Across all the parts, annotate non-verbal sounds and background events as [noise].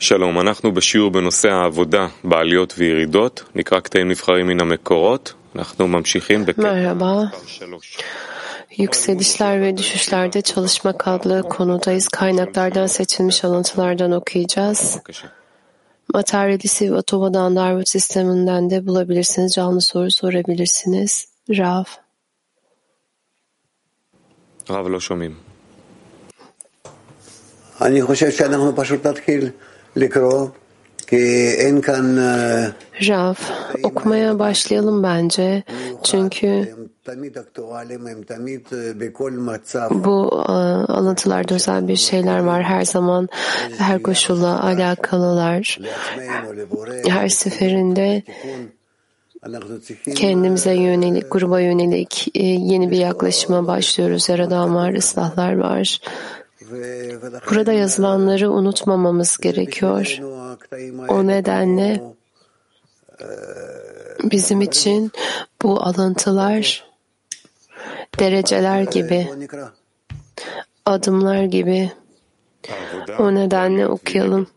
שלום, אנחנו בשיעור בנושא העבודה בעליות וירידות, נקרא קטעים נבחרים מן המקורות, אנחנו ממשיכים Merhaba. Yükselişler ve düşüşlerde çalışmak adlı konudayız. Kaynaklardan seçilmiş alıntılardan okuyacağız. Materyalisi Otova'dan Darwin sisteminden de bulabilirsiniz. Canlı soru sorabilirsiniz. Rav. רב לא שומעים. אני חושב שאנחנו פשוט נתחיל Rav, okumaya başlayalım bence. Çünkü bu e, alıntılarda özel bir şeyler var. Her zaman her koşulla alakalılar. Her seferinde kendimize yönelik, gruba yönelik e, yeni bir yaklaşıma başlıyoruz. Yaradan var, ıslahlar var. Burada yazılanları unutmamamız gerekiyor. O nedenle bizim için bu alıntılar dereceler gibi, adımlar gibi. O nedenle okuyalım.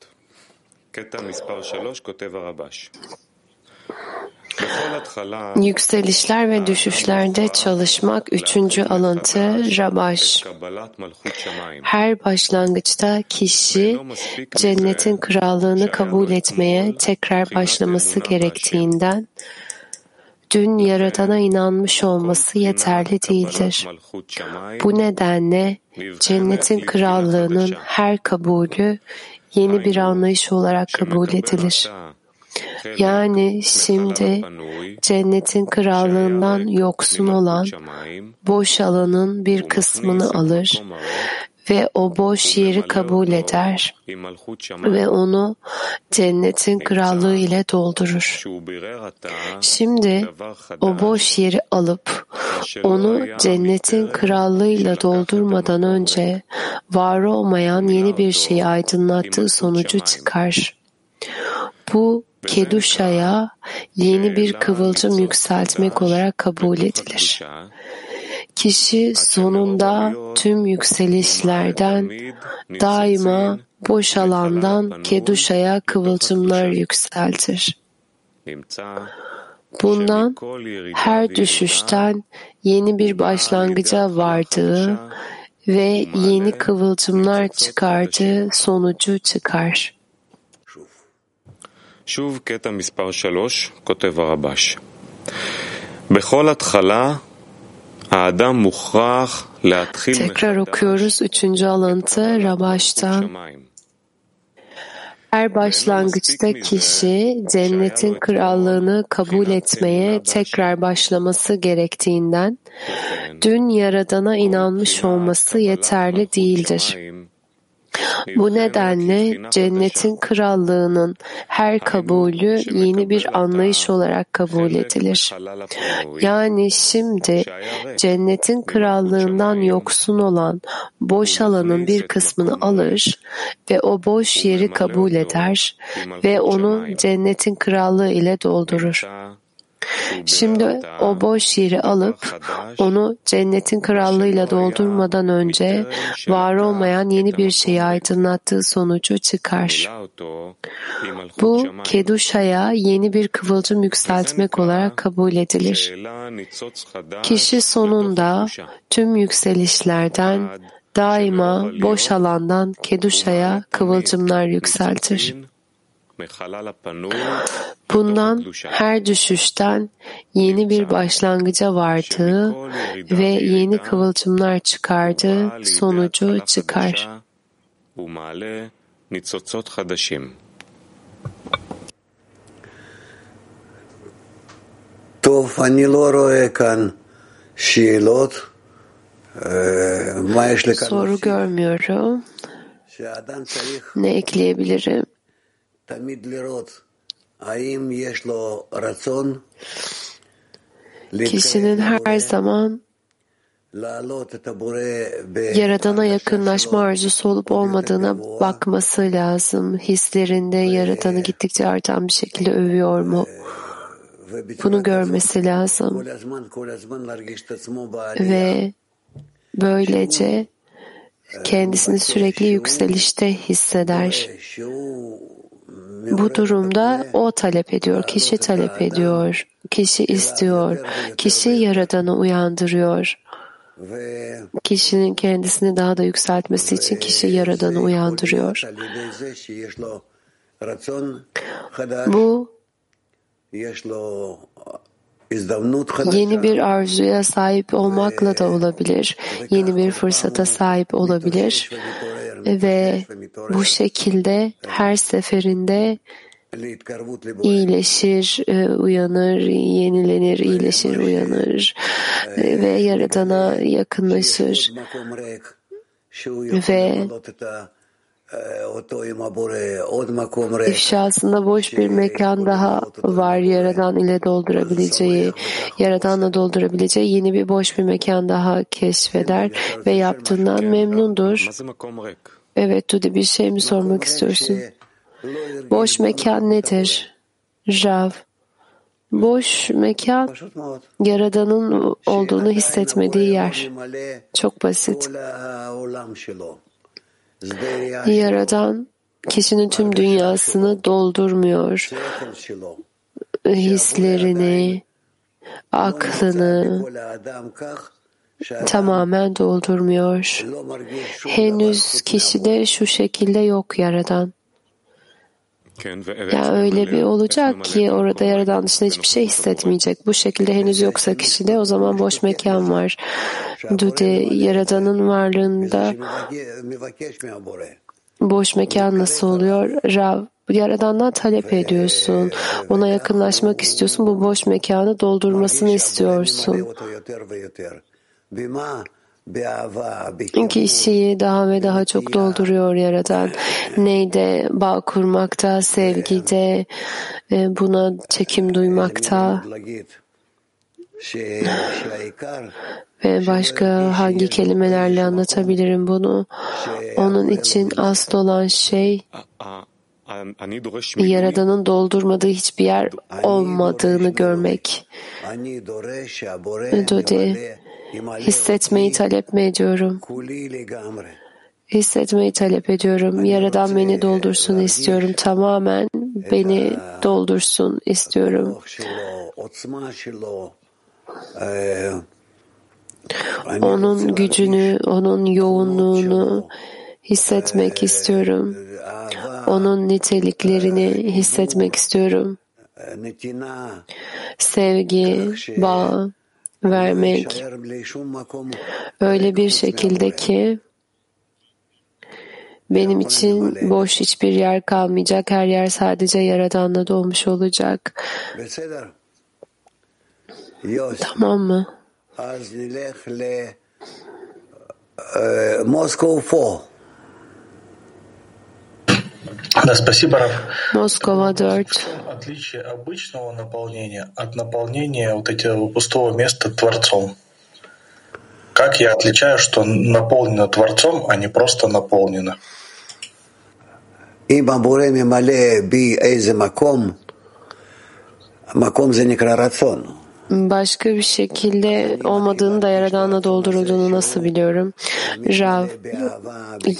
Yükselişler ve düşüşlerde çalışmak üçüncü alıntı Rabaş. Her başlangıçta kişi cennetin krallığını kabul etmeye tekrar başlaması gerektiğinden dün Yaradan'a inanmış olması yeterli değildir. Bu nedenle cennetin krallığının her kabulü yeni bir anlayış olarak kabul edilir. Yani şimdi cennetin krallığından yoksun olan boş alanın bir kısmını alır ve o boş yeri kabul eder ve onu cennetin krallığı ile doldurur. Şimdi o boş yeri alıp onu cennetin krallığıyla doldurmadan önce var olmayan yeni bir şeyi aydınlattığı sonucu çıkar. Bu Keduşa'ya yeni bir kıvılcım yükseltmek olarak kabul edilir. Kişi sonunda tüm yükselişlerden daima boş alandan Keduşa'ya kıvılcımlar yükseltir. Bundan her düşüşten yeni bir başlangıca vardığı ve yeni kıvılcımlar çıkardığı sonucu çıkar. שוב קטע מספר 3, כותב הרבש. בכל התחלה האדם מוכרח להתחיל Tekrar okuyoruz üçüncü alıntı Rabaş'tan. שמיים. Her başlangıçta kişi cennetin krallığını kabul etmeye tekrar başlaması gerektiğinden dün Yaradan'a inanmış olması yeterli değildir. Bu nedenle cennetin krallığının her kabulü yeni bir anlayış olarak kabul edilir. Yani şimdi cennetin krallığından yoksun olan boş alanın bir kısmını alır ve o boş yeri kabul eder ve onu cennetin krallığı ile doldurur. Şimdi o boş yeri alıp onu cennetin krallığıyla doldurmadan önce var olmayan yeni bir şeyi aydınlattığı sonucu çıkar. Bu Keduşa'ya yeni bir kıvılcım yükseltmek olarak kabul edilir. Kişi sonunda tüm yükselişlerden daima boş alandan Keduşa'ya kıvılcımlar yükseltir. Bundan her düşüşten yeni bir başlangıca vardığı ve yeni kıvılcımlar çıkardığı sonucu çıkar. ומעלה ניצוצות חדשים. טוב, אני לא רואה כאן שאלות. אה, מה יש לכאן? Soru görmüyorum. שהאדם צריך Ne ekleyebilirim? Kişinin her zaman Yaradana yakınlaşma arzusu olup olmadığına bakması lazım. Hislerinde Yaradan'ı gittikçe artan bir şekilde övüyor mu? Bunu görmesi lazım. Ve böylece kendisini sürekli yükselişte hisseder. Bu durumda o talep ediyor, kişi talep ediyor, kişi istiyor, kişi Yaradan'ı uyandırıyor. Kişinin kendisini daha da yükseltmesi için kişi Yaradan'ı uyandırıyor. Bu yeni bir arzuya sahip olmakla da olabilir, yeni bir fırsata sahip olabilir ve bu şekilde her seferinde iyileşir, e, uyanır, yenilenir, iyileşir, uyanır e, ve Yaradan'a yakınlaşır ve ifşasında boş bir mekan daha var Yaradan ile doldurabileceği, Yaradan'la doldurabileceği yeni bir boş bir mekan daha keşfeder ve yaptığından memnundur. Evet Dudi bir şey mi sormak istiyorsun? Boş mekan nedir? Rav. Boş mekan Yaradan'ın olduğunu hissetmediği yer. Çok basit. Yaradan kişinin tüm dünyasını doldurmuyor. Hislerini, aklını tamamen doldurmuyor. Henüz kişide şu şekilde yok Yaradan. Ya öyle bir olacak ki orada Yaradan dışında hiçbir şey hissetmeyecek. Bu şekilde henüz yoksa kişide o zaman boş mekan var. Dude Yaradan'ın varlığında boş mekan nasıl oluyor? Rav, Yaradan'dan talep ediyorsun. Ona yakınlaşmak istiyorsun. Bu boş mekanı doldurmasını istiyorsun. Kişiyi daha ve daha çok dolduruyor Yaradan. Neyde? Bağ kurmakta, sevgide, buna çekim duymakta. ve başka hangi kelimelerle anlatabilirim bunu? Onun için asıl olan şey Yaradan'ın doldurmadığı hiçbir yer olmadığını görmek. Dodi, hissetmeyi talep mi ediyorum? Hissetmeyi talep ediyorum. Yaradan beni doldursun istiyorum. Tamamen beni doldursun istiyorum. Onun gücünü, onun yoğunluğunu hissetmek istiyorum. Onun niteliklerini hissetmek istiyorum. Sevgi, bağ, vermek öyle bir şekilde ki benim için boş hiçbir yer kalmayacak. Her yer sadece Yaradan'la dolmuş olacak. Tamam mı? Moscow 4. Да, спасибо, Раф. Москва 4. Отличие обычного наполнения от наполнения вот этого пустого места Творцом. Как я отличаю, что наполнено Творцом, а не просто наполнено? אם הבורא ממלא בי איזה מקום, מקום זה נקרא רצון. Başka bir şekilde olmadığını da Yaradan'la doldurulduğunu nasıl biliyorum? Rav,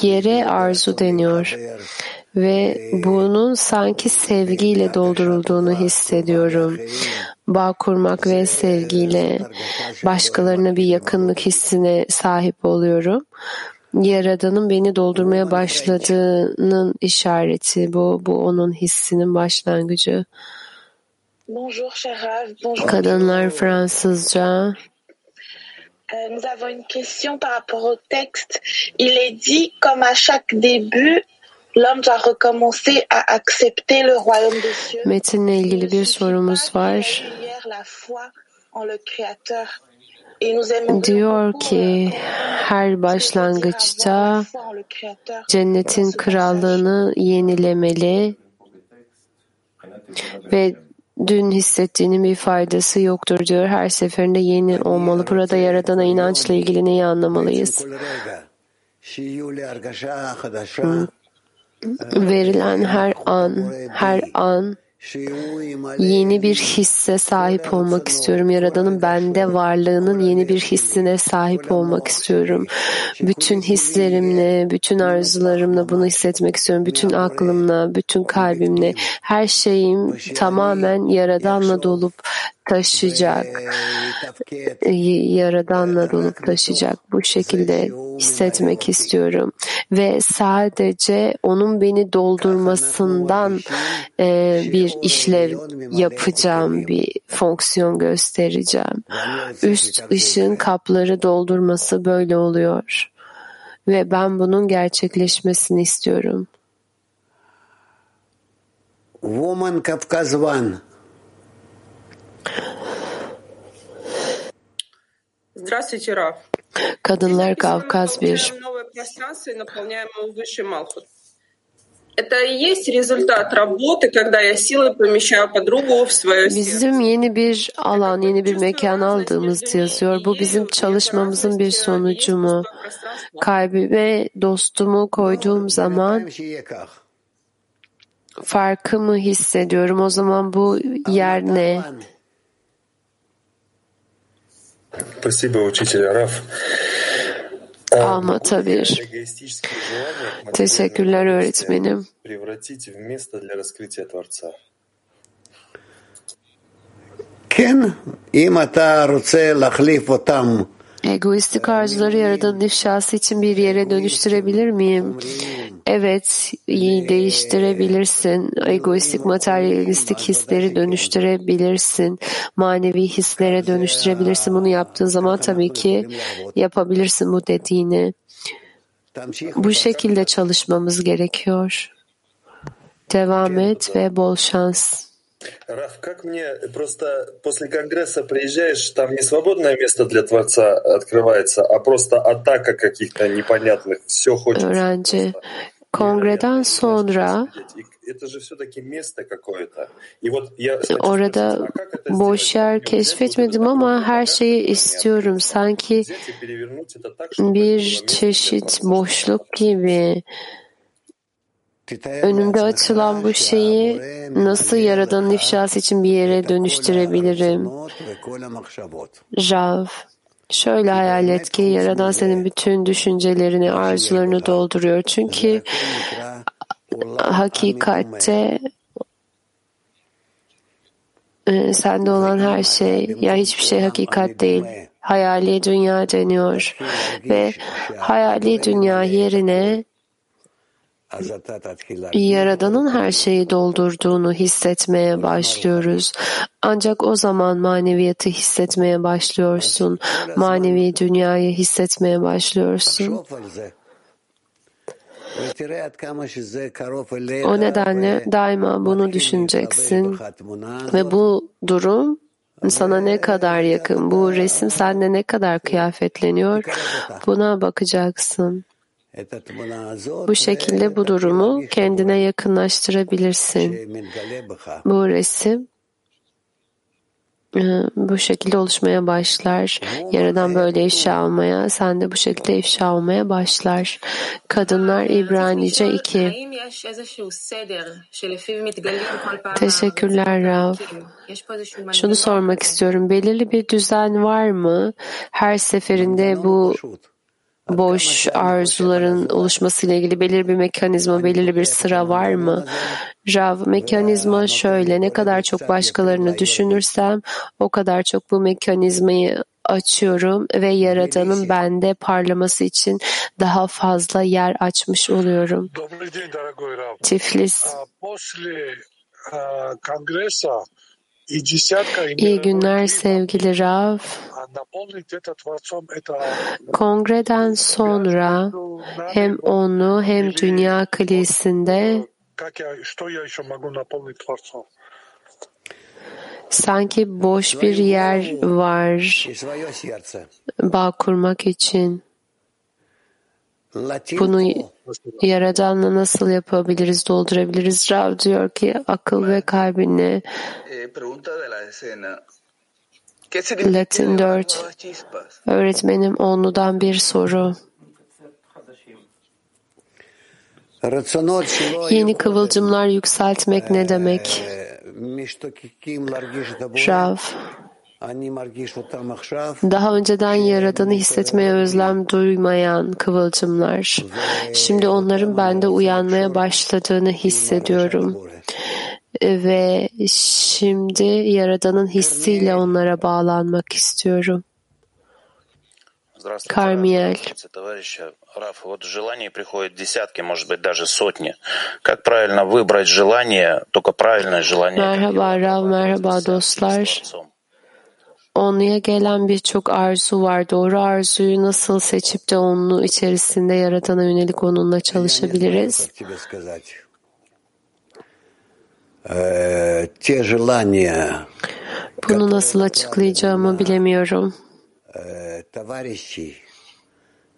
yere arzu deniyor Ve bunun sanki sevgiyle doldurulduğunu hissediyorum. Bağ kurmak ve sevgiyle başkalarına bir yakınlık hissine sahip oluyorum. Yaradan'ın beni doldurmaya başladığının işareti bu. Bu onun hissinin başlangıcı. Kadınlar Fransızca. Nous avons une question par rapport au texte. Il est dit, comme à chaque début, l'homme doit recommencer à accepter le royaume des cieux. Metinle ilgili bir sorumuz var. Diyor ki her başlangıçta cennetin krallığını yenilemeli ve dün hissettiğinin bir faydası yoktur diyor. Her seferinde yeni olmalı. Burada Yaradan'a inançla ilgili neyi anlamalıyız? Verilen her an, her an Yeni bir hisse sahip olmak istiyorum. Yaradan'ın bende varlığının yeni bir hissine sahip olmak istiyorum. Bütün hislerimle, bütün arzularımla bunu hissetmek istiyorum. Bütün aklımla, bütün kalbimle, her şeyim tamamen Yaradan'la dolup taşıyacak. Yaradan'la dolup taşıyacak. Bu şekilde hissetmek istiyorum. Ve sadece onun beni doldurmasından e, bir işlev yapacağım, bir fonksiyon göstereceğim. Üst ışığın kapları doldurması böyle oluyor. Ve ben bunun gerçekleşmesini istiyorum. Woman Kafkaz One. Здравствуйте, Раф. Kadınlar Kavkaz 1. новое пространство и наполняем его высший Малхут. Это и есть результат работы, когда я силой помещаю подругу в свое сердце. Bizim yeni bir alan, yeni bir mekan aldığımız yazıyor. Bu bizim çalışmamızın bir sonucu mu? Kalbime dostumu koyduğum zaman farkı mı hissediyorum? O zaman bu yer ne? Спасибо, учитель Араф. Alma Tabir. Эгоистические желания к Teşekkürler материальным öğretmenim. ценностям превратить в место для раскрытия Творца. כן, אם אתה רוצה להחליף אותם egoistik arzuları yaradan ifşası için bir yere dönüştürebilir miyim? Evet, iyi değiştirebilirsin. Egoistik, materyalistik hisleri dönüştürebilirsin. Manevi hislere dönüştürebilirsin. Bunu yaptığın zaman tabii ki yapabilirsin bu dediğini. Bu şekilde çalışmamız gerekiyor. Devam et ve bol şans. Раф, как мне просто после Конгресса приезжаешь, там не свободное место для Творца открывается, а просто атака каких-то непонятных. Все хочется. Просто kongreden sonra Это же все-таки место какое-то. И вот я orada а boş yer keşfetmedim ama her şeyi мне istiyorum. Sanki bir çeşit boşluk gibi önümde açılan bu şeyi nasıl Yaradan'ın ifşası için bir yere dönüştürebilirim? Rav, şöyle hayal et ki Yaradan senin bütün düşüncelerini, arzularını dolduruyor. Çünkü hakikatte e, sende olan her şey ya hiçbir şey hakikat değil. Hayali dünya deniyor. Ve hayali dünya yerine Yaradan'ın her şeyi doldurduğunu hissetmeye başlıyoruz. Ancak o zaman maneviyatı hissetmeye başlıyorsun. Manevi dünyayı hissetmeye başlıyorsun. O nedenle daima bunu düşüneceksin. Ve bu durum sana ne kadar yakın, bu resim sende ne kadar kıyafetleniyor buna bakacaksın. Bu şekilde bu durumu kendine yakınlaştırabilirsin. Bu resim e, bu şekilde oluşmaya başlar. Yaradan böyle ifşa olmaya, sen de bu şekilde ifşa olmaya başlar. Kadınlar İbranice 2. Teşekkürler Rav. Şunu sormak istiyorum. Belirli bir düzen var mı? Her seferinde bu boş arzuların oluşmasıyla ilgili belirli bir mekanizma, belirli bir sıra var mı? Rav, mekanizma şöyle, ne kadar çok başkalarını düşünürsem o kadar çok bu mekanizmayı açıyorum ve Yaradan'ın bende parlaması için daha fazla yer açmış oluyorum. Tiflis. İyi günler sevgili Rav. Kongreden sonra hem onu hem Dünya Kalesi'nde sanki boş bir yer var bağ kurmak için. Bunu Yaradan'la nasıl yapabiliriz, doldurabiliriz? Rav diyor ki akıl ve kalbini Eh, pregunta de la escena. ¿Qué significa Latin llevar 4. nuevas chispas? Öğretmenim onludan bir soru. Yeni kıvılcımlar yükseltmek ne demek? Rav, daha önceden Yaradan'ı hissetmeye özlem duymayan kıvılcımlar. Şimdi onların bende uyanmaya başladığını hissediyorum Ve şimdi Yaradan'ın hissiyle onlara bağlanmak istiyorum. Кармиэль. Раф, вот желаний приходит десятки, может быть, даже сотни. Как правильно выбрать желание, только правильное желание? Merhaba Rav, merhaba dostlar. Onluya gelen birçok arzu var. Doğru arzuyu nasıl seçip de onu içerisinde yaratana yönelik onunla çalışabiliriz? Bunu nasıl açıklayacağımı bilemiyorum.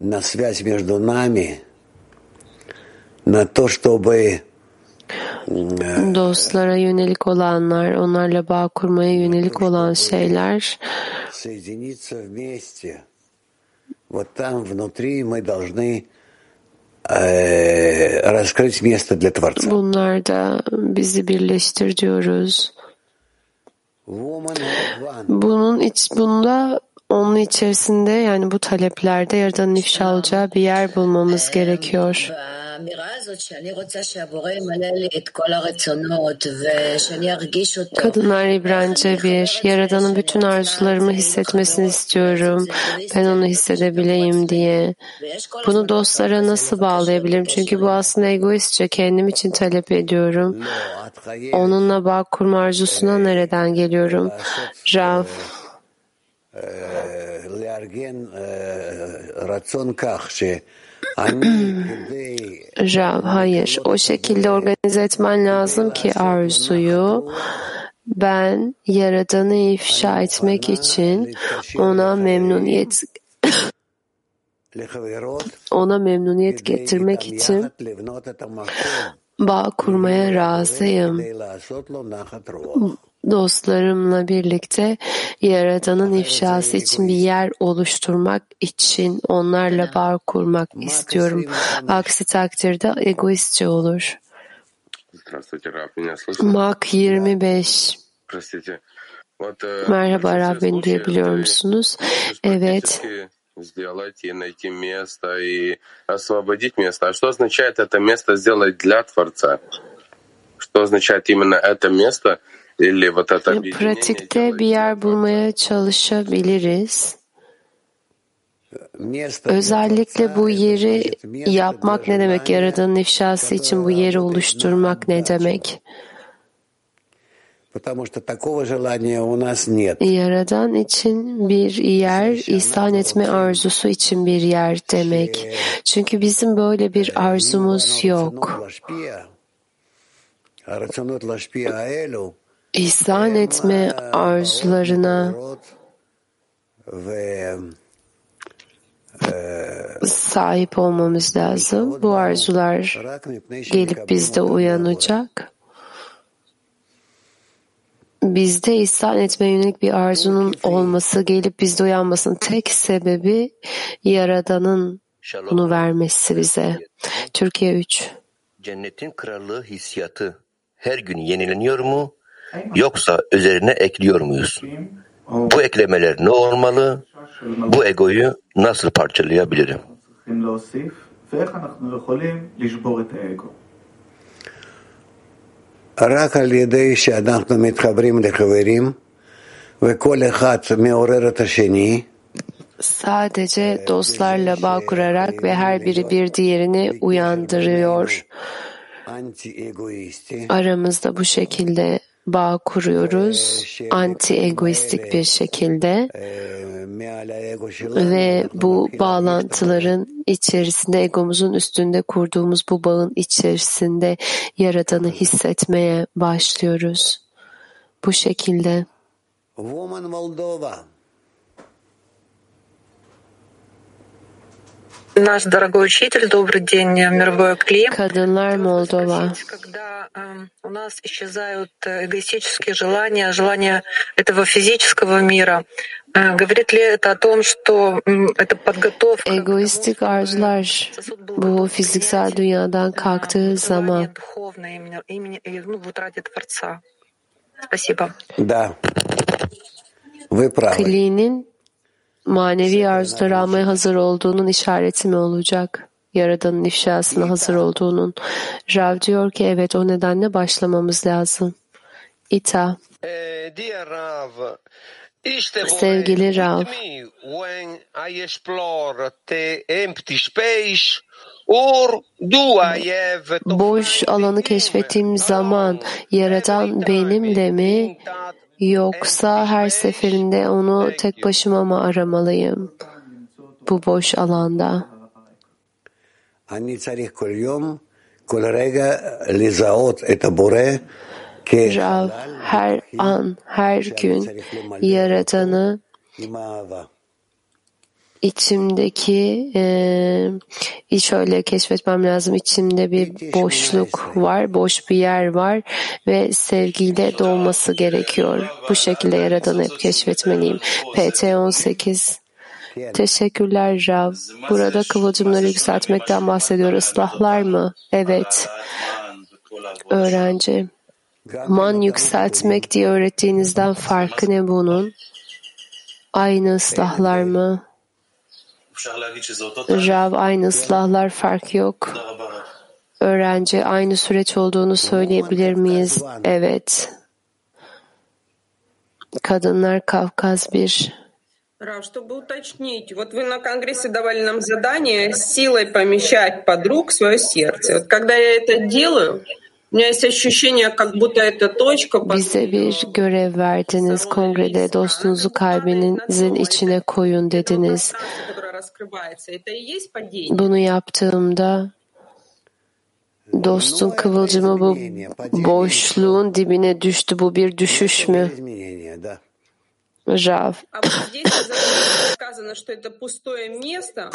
на связь между нами, на то, чтобы dostlara yönelik olanlar, onlarla bağ kurmaya yönelik olan şeyler вот там внутри мы должны раскрыть место для Творца. Bunlar da bizi birleştir diyoruz. Bunun iç, bunda onun içerisinde yani bu taleplerde Yaradan'ın ifşa olacağı bir yer bulmamız gerekiyor. Kadınlar İbrance bir, Yaradan'ın bütün arzularımı hissetmesini istiyorum. Ben onu hissedebileyim diye. Bunu dostlara nasıl bağlayabilirim? Çünkü bu aslında egoistçe kendim için talep ediyorum. Onunla bağ kurma arzusuna nereden geliyorum? Rav. Rav, hayır. O şekilde organize etmen lazım ki arzuyu ben Yaradan'ı ifşa etmek için ona memnuniyet ona memnuniyet getirmek için bağ kurmaya razıyım Dostlarımla birlikte Yaradan'ın ifşası için bir yer oluşturmak için onlarla bağ kurmak istiyorum. Aksi takdirde egoistçe olur. Mak 25 Merhaba Rab beni duyabiliyor musunuz? Evet. сделать и найти место и освободить место. А что означает это место сделать для Творца? Что означает именно это место или вот это Pratikte bir yer bulmaya çalışabiliriz. Özellikle bu yeri yapmak ne demek? Yaradanın ifşası için bu yeri oluşturmak ne demek? Yaradan için bir yer, ihsan etme arzusu için bir yer demek. Çünkü bizim böyle bir arzumuz yok. İhsan etme arzularına sahip olmamız lazım. Bu arzular gelip bizde uyanacak. Bizde ihsan etmeye yönelik bir arzunun olması, gelip bizde uyanmasının tek sebebi Yaradan'ın bunu vermesi bize. Türkiye 3 Cennetin krallığı hissiyatı her gün yenileniyor mu yoksa üzerine ekliyor muyuz? Bu eklemeler ne olmalı? Bu egoyu nasıl parçalayabilirim? רק על ידי שאנחנו מתחברים לחברים וכל אחד מעורר את השני, Sadece dostlarla bağ kurarak ve her biri bir diğerini uyandırıyor. Aramızda bu şekilde bağ kuruyoruz. Anti egoistik bir şekilde ve bu bağlantıların içerisinde egomuzun üstünde kurduğumuz bu bağın içerisinde yaradanı hissetmeye başlıyoruz. Bu şekilde. Woman Moldova. Наш дорогой учитель, добрый день, мировой Moldova. Когда э, у нас исчезают эгоистические желания, желания этого физического мира, э, говорит ли это о том, что э, это подготовка Egoistik arzular bu fiziksel dünyadan kalktığı zaman духовное именно, именно ну, в утрате Творца? Спасибо. Да. Вы правы. Kli'nin manevi arzuları almaya hazır olduğunun işareti mi olacak? Yaradanın ifşasına hazır olduğunun. Rav diyor ki evet o nedenle başlamamız lazım. İta. Eh, dear Rav, işte Sevgili Rav, me when I explore the empty space or do I have to boş alanı keşfettiğim zaman Yaradan benimle mi Yoksa her seferinde onu tek başıma mı aramalıyım bu boş alanda? Rav her an, her gün Yaratan'ı içimdeki e, şöyle keşfetmem lazım. İçimde bir boşluk var, boş bir yer var ve sevgiyle dolması gerekiyor. Bu şekilde Yaradan'ı hep keşfetmeliyim. PT 18 Teşekkürler Rav. Burada kıvılcımları yükseltmekten bahsediyor. Islahlar mı? Evet. Öğrenci. Man yükseltmek diye öğrettiğinizden farkı ne bunun? Aynı ıslahlar mı? Rav aynı ıslahlar fark yok. Öğrenci aynı süreç olduğunu söyleyebilir miyiz? Evet. Kadınlar Kafkaz 1. Рав, чтобы уточнить, вот вы на Конгрессе давали нам задание силой помещать подруг в свое сердце. Вот когда я это делаю, bize bir görev verdiniz. Kongrede dostunuzu kalbinizin içine koyun dediniz. Bunu yaptığımda dostun kıvılcımı bu boşluğun dibine düştü. Bu bir düşüş mü? Rav.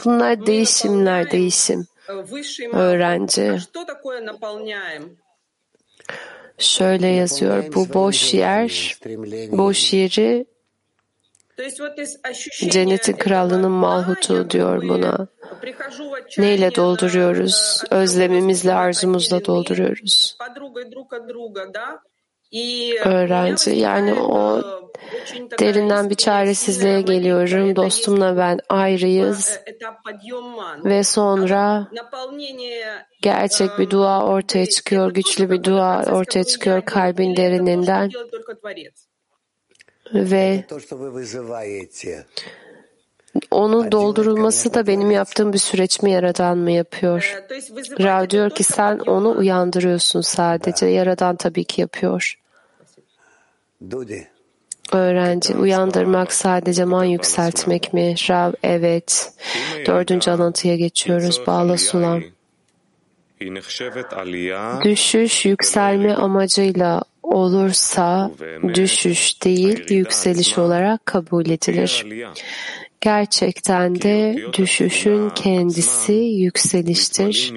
Bunlar değişimler, değişim. Öğrenci. Şöyle yazıyor, bu boş yer, boş yeri cennetin krallığının malhutu diyor buna. Neyle dolduruyoruz? Özlemimizle, arzumuzla dolduruyoruz. Öğrenci, yani o derinden bir çaresizliğe geliyorum. Dostumla ben ayrıyız. Ve sonra gerçek bir dua ortaya çıkıyor, güçlü bir dua ortaya çıkıyor kalbin derininden ve onun doldurulması da benim yaptığım bir süreç mi yaradan mı yapıyor? Rav diyor ki sen onu uyandırıyorsun sadece. Yaradan tabii ki yapıyor. Öğrenci uyandırmak sadece man yükseltmek mi? Rav evet. Dördüncü alıntıya geçiyoruz. Bağla sulam. Düşüş yükselme amacıyla olursa düşüş değil yükseliş olarak kabul edilir. Gerçekten de düşüşün kendisi yükseliştir.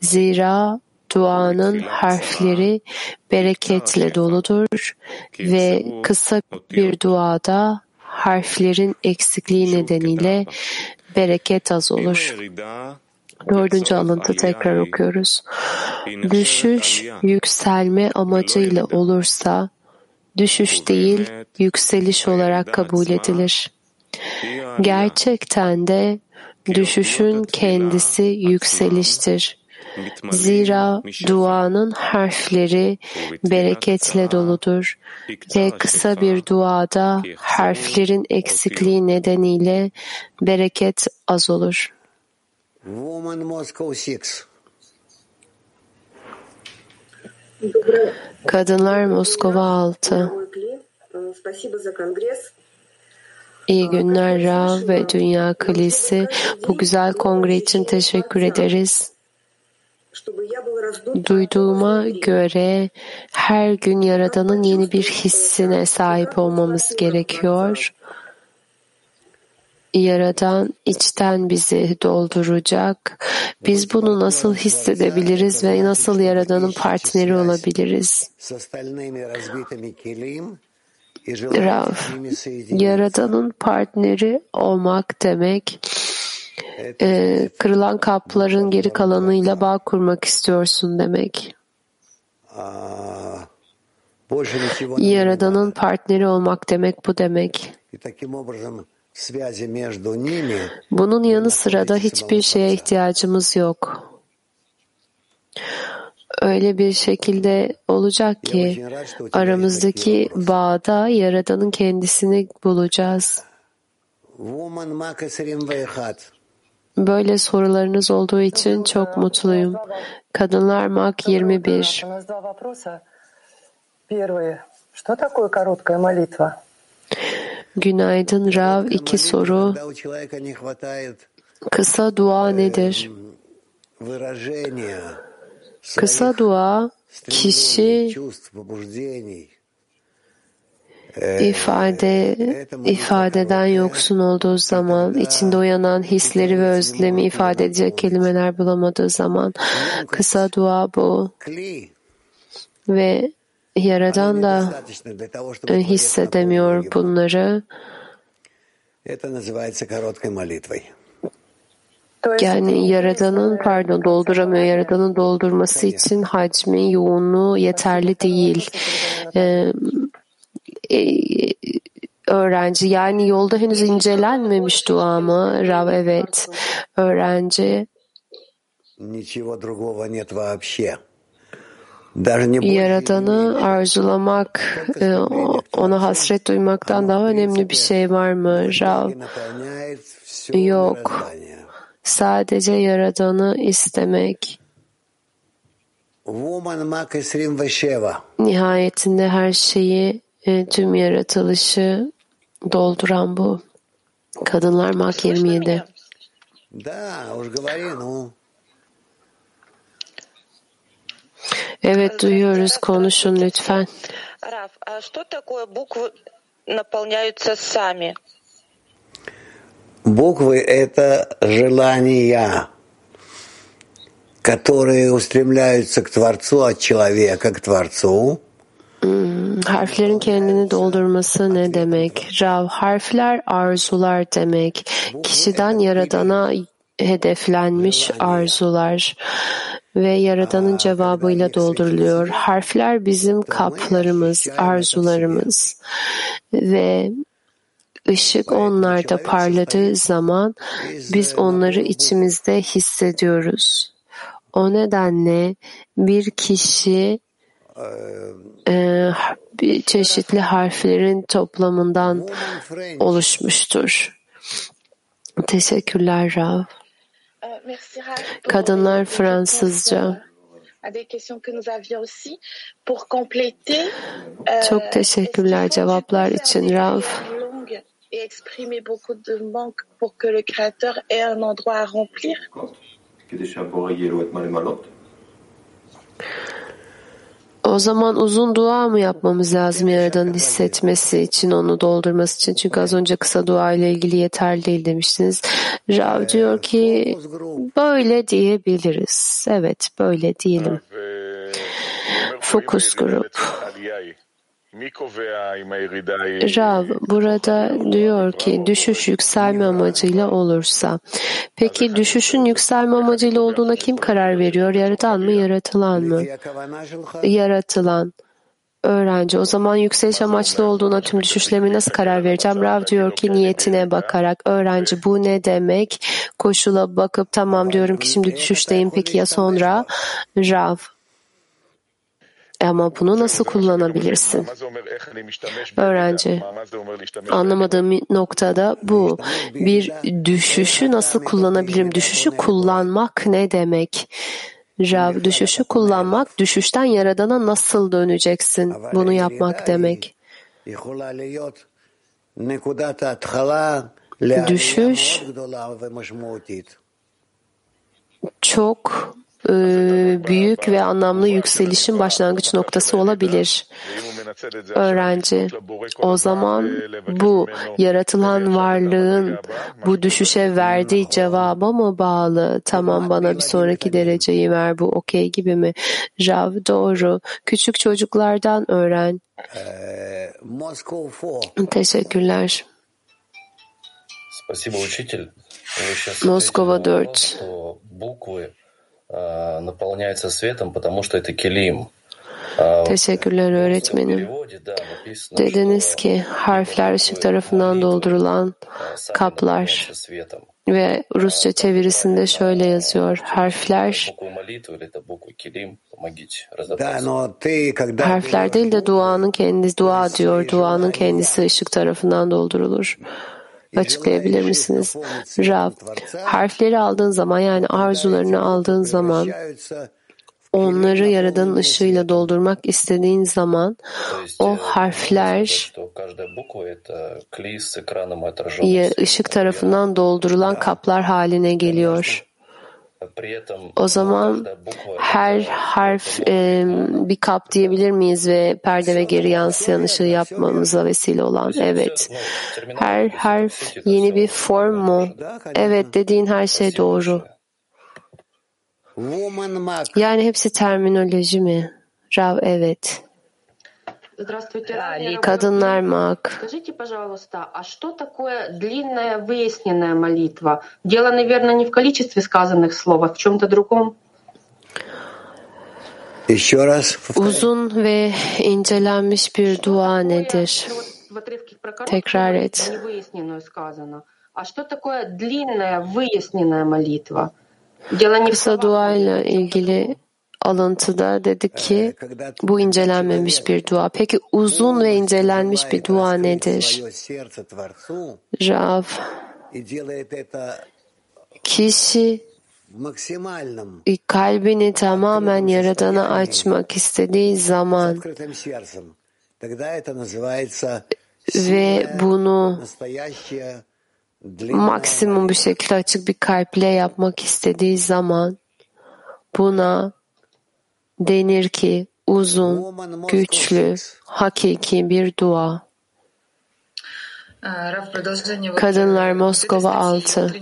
Zira duanın harfleri bereketle doludur ve kısa bir duada harflerin eksikliği nedeniyle bereket az olur. Dördüncü alıntı tekrar okuyoruz. Düşüş yükselme amacıyla olursa düşüş değil yükseliş olarak kabul edilir. Gerçekten de düşüşün kendisi yükseliştir. Zira duanın harfleri bereketle doludur ve kısa bir duada harflerin eksikliği nedeniyle bereket az olur. Woman Moscow 6. Kadınlar Moskova 6. İyi günler Rav ve Dünya Kalesi. Bu güzel kongre için teşekkür ederiz. Duyduğuma göre her gün Yaradan'ın yeni bir hissine sahip olmamız gerekiyor. Yaradan içten bizi dolduracak. Biz bunu nasıl hissedebiliriz ve nasıl Yaradan'ın partneri olabiliriz? Rav, Yaradan'ın partneri olmak demek e, kırılan kapların geri kalanıyla bağ kurmak istiyorsun demek. Yaradan'ın partneri olmak demek bu demek. Bunun yanı sıra da hiçbir şeye ihtiyacımız yok. Öyle bir şekilde olacak ki aramızdaki bağda Yaradan'ın kendisini bulacağız. Böyle sorularınız olduğu için çok mutluyum. Kadınlar Mak 21. Günaydın Rav. iki soru. Kısa dua nedir? Kısa dua kişi ifade ifadeden yoksun olduğu zaman, içinde uyanan hisleri ve özlemi ifade edecek kelimeler bulamadığı zaman kısa dua bu. Ve Yaradan da hissedemiyor bunları. Yani Yaradan'ın pardon dolduramıyor. Yaradan'ın doldurması için hacmi, yoğunluğu yeterli değil. Ee, e, öğrenci yani yolda henüz incelenmemiş dua mı? Rav evet. Öğrenci Yaradan'ı arzulamak, e, ona hasret duymaktan daha önemli bir şey var mı? Rav, yok. Sadece Yaradan'ı istemek. Nihayetinde her şeyi, tüm yaratılışı dolduran bu. Kadınlar Mak 27. Evet duyuyoruz. Konuşun lütfen. Раф, а что такое буквы наполняются сами? Буквы — это желания, которые устремляются к Творцу от человека к Творцу. Hmm, harflerin kendini doldurması ne demek? Rav, harfler arzular demek. Kişiden yaradana hedeflenmiş arzular ve Yaradan'ın cevabıyla dolduruluyor. Harfler bizim kaplarımız, arzularımız ve ışık onlarda parladığı zaman biz onları içimizde hissediyoruz. O nedenle bir kişi e, bir çeşitli harflerin toplamından oluşmuştur. Teşekkürler Rav. Kadınlar Fransızca. Çok teşekkürler cevaplar için Rav. et exprimer beaucoup de manque pour que le Créateur ait un endroit à remplir. O zaman uzun dua mı yapmamız lazım Yaradan'ın hissetmesi için, onu doldurması için? Çünkü az önce kısa dua ile ilgili yeterli değil demiştiniz. Rav diyor ki böyle diyebiliriz. Evet böyle diyelim. Fokus grup. Rav burada diyor ki düşüş yükselme amacıyla olursa. Peki düşüşün yükselme amacıyla olduğuna kim karar veriyor? Yaradan mı, yaratılan mı? Yaratılan. Öğrenci. O zaman yükseliş amaçlı olduğuna tüm düşüşlerime nasıl karar vereceğim? Rav diyor ki niyetine bakarak. Öğrenci bu ne demek? Koşula bakıp tamam diyorum ki şimdi düşüşteyim. Peki ya sonra? Rav. Ama bunu nasıl kullanabilirsin? Öğrenci, anlamadığım noktada bu. Bir düşüşü nasıl kullanabilirim? Düşüşü kullanmak ne demek? Rav, düşüşü kullanmak, düşüşten yaradana nasıl döneceksin? Bunu yapmak demek. Düşüş çok büyük ve anlamlı yükselişin başlangıç noktası olabilir. Öğrenci, o zaman bu yaratılan varlığın bu düşüşe verdiği cevaba mı bağlı? Tamam bana bir sonraki dereceyi ver bu okey gibi mi? Rav doğru. Küçük çocuklardan öğren. Teşekkürler. Moskova 4 Teşekkürler öğretmenim. Dediniz ki harfler ışık tarafından doldurulan kaplar ve Rusça çevirisinde şöyle yazıyor. Harfler harfler değil de duanın kendisi dua diyor. Duanın kendisi ışık tarafından doldurulur. Açıklayabilir misiniz? Rab, harfleri aldığın zaman yani arzularını aldığın zaman onları Yaradan'ın ışığıyla doldurmak istediğin zaman o harfler ışık tarafından doldurulan kaplar haline geliyor. O zaman her harf e, bir kap diyebilir miyiz ve perde ve geri yansıyan ışığı yapmamıza vesile olan? Evet. Her harf yeni bir form mu? Evet dediğin her şey doğru. Yani hepsi terminoloji mi? Rav evet. Kadınlar mak. Скажите, пожалуйста, а что такое длинная выясненная молитва? Дело, наверное, не в количестве сказанных слов, а в чем-то другом. Еще раз. Uzun ve incelenmiş bir dua nedir? Tekrar et. Невыясненную сказано. А что такое длинная выясненная молитва? Kısa duayla ilgili alıntıda dedi ki bu incelenmemiş bir dua. Peki uzun ve incelenmiş bir dua nedir? Rav, kişi kalbini tamamen Yaradan'a açmak istediği zaman ve bunu maksimum bir şekilde açık bir kalple yapmak istediği zaman buna denir ki uzun, güçlü, hakiki bir dua. Kadınlar Moskova 6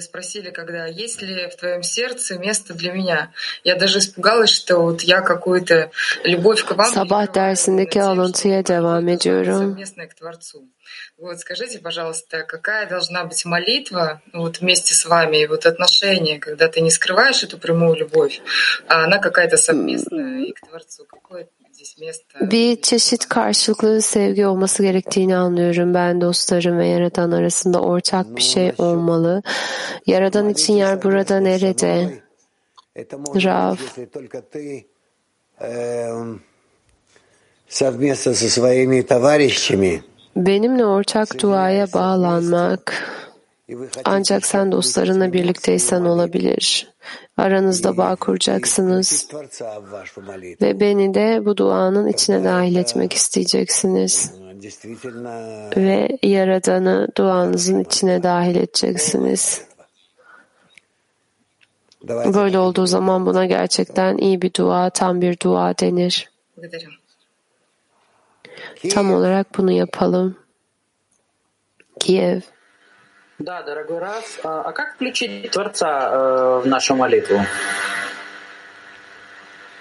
спросили, когда есть ли в твоем сердце место для меня. Я даже испугалась, что вот я какую-то любовь к вам Sabah dersindeki alıntıya devam ediyorum. к Творцу. Вот скажите, пожалуйста, какая должна быть молитва вот вместе с вами и вот отношения, когда ты не скрываешь эту прямую любовь, а она какая-то совместная и к Творцу. Какое bir çeşit karşılıklı sevgi olması gerektiğini anlıyorum. Ben dostlarım ve Yaradan arasında ortak bir şey olmalı. Yaradan için yer burada nerede? Rav. Benimle ortak duaya bağlanmak ancak sen dostlarınla birlikteysen olabilir. Aranızda bağ kuracaksınız ve beni de bu duanın içine dahil etmek isteyeceksiniz ve Yaradan'ı duanızın içine dahil edeceksiniz. Böyle olduğu zaman buna gerçekten iyi bir dua, tam bir dua denir. Tam olarak bunu yapalım. Kiev. Да, дорогой Раф, а как включить Творца э, в нашу молитву?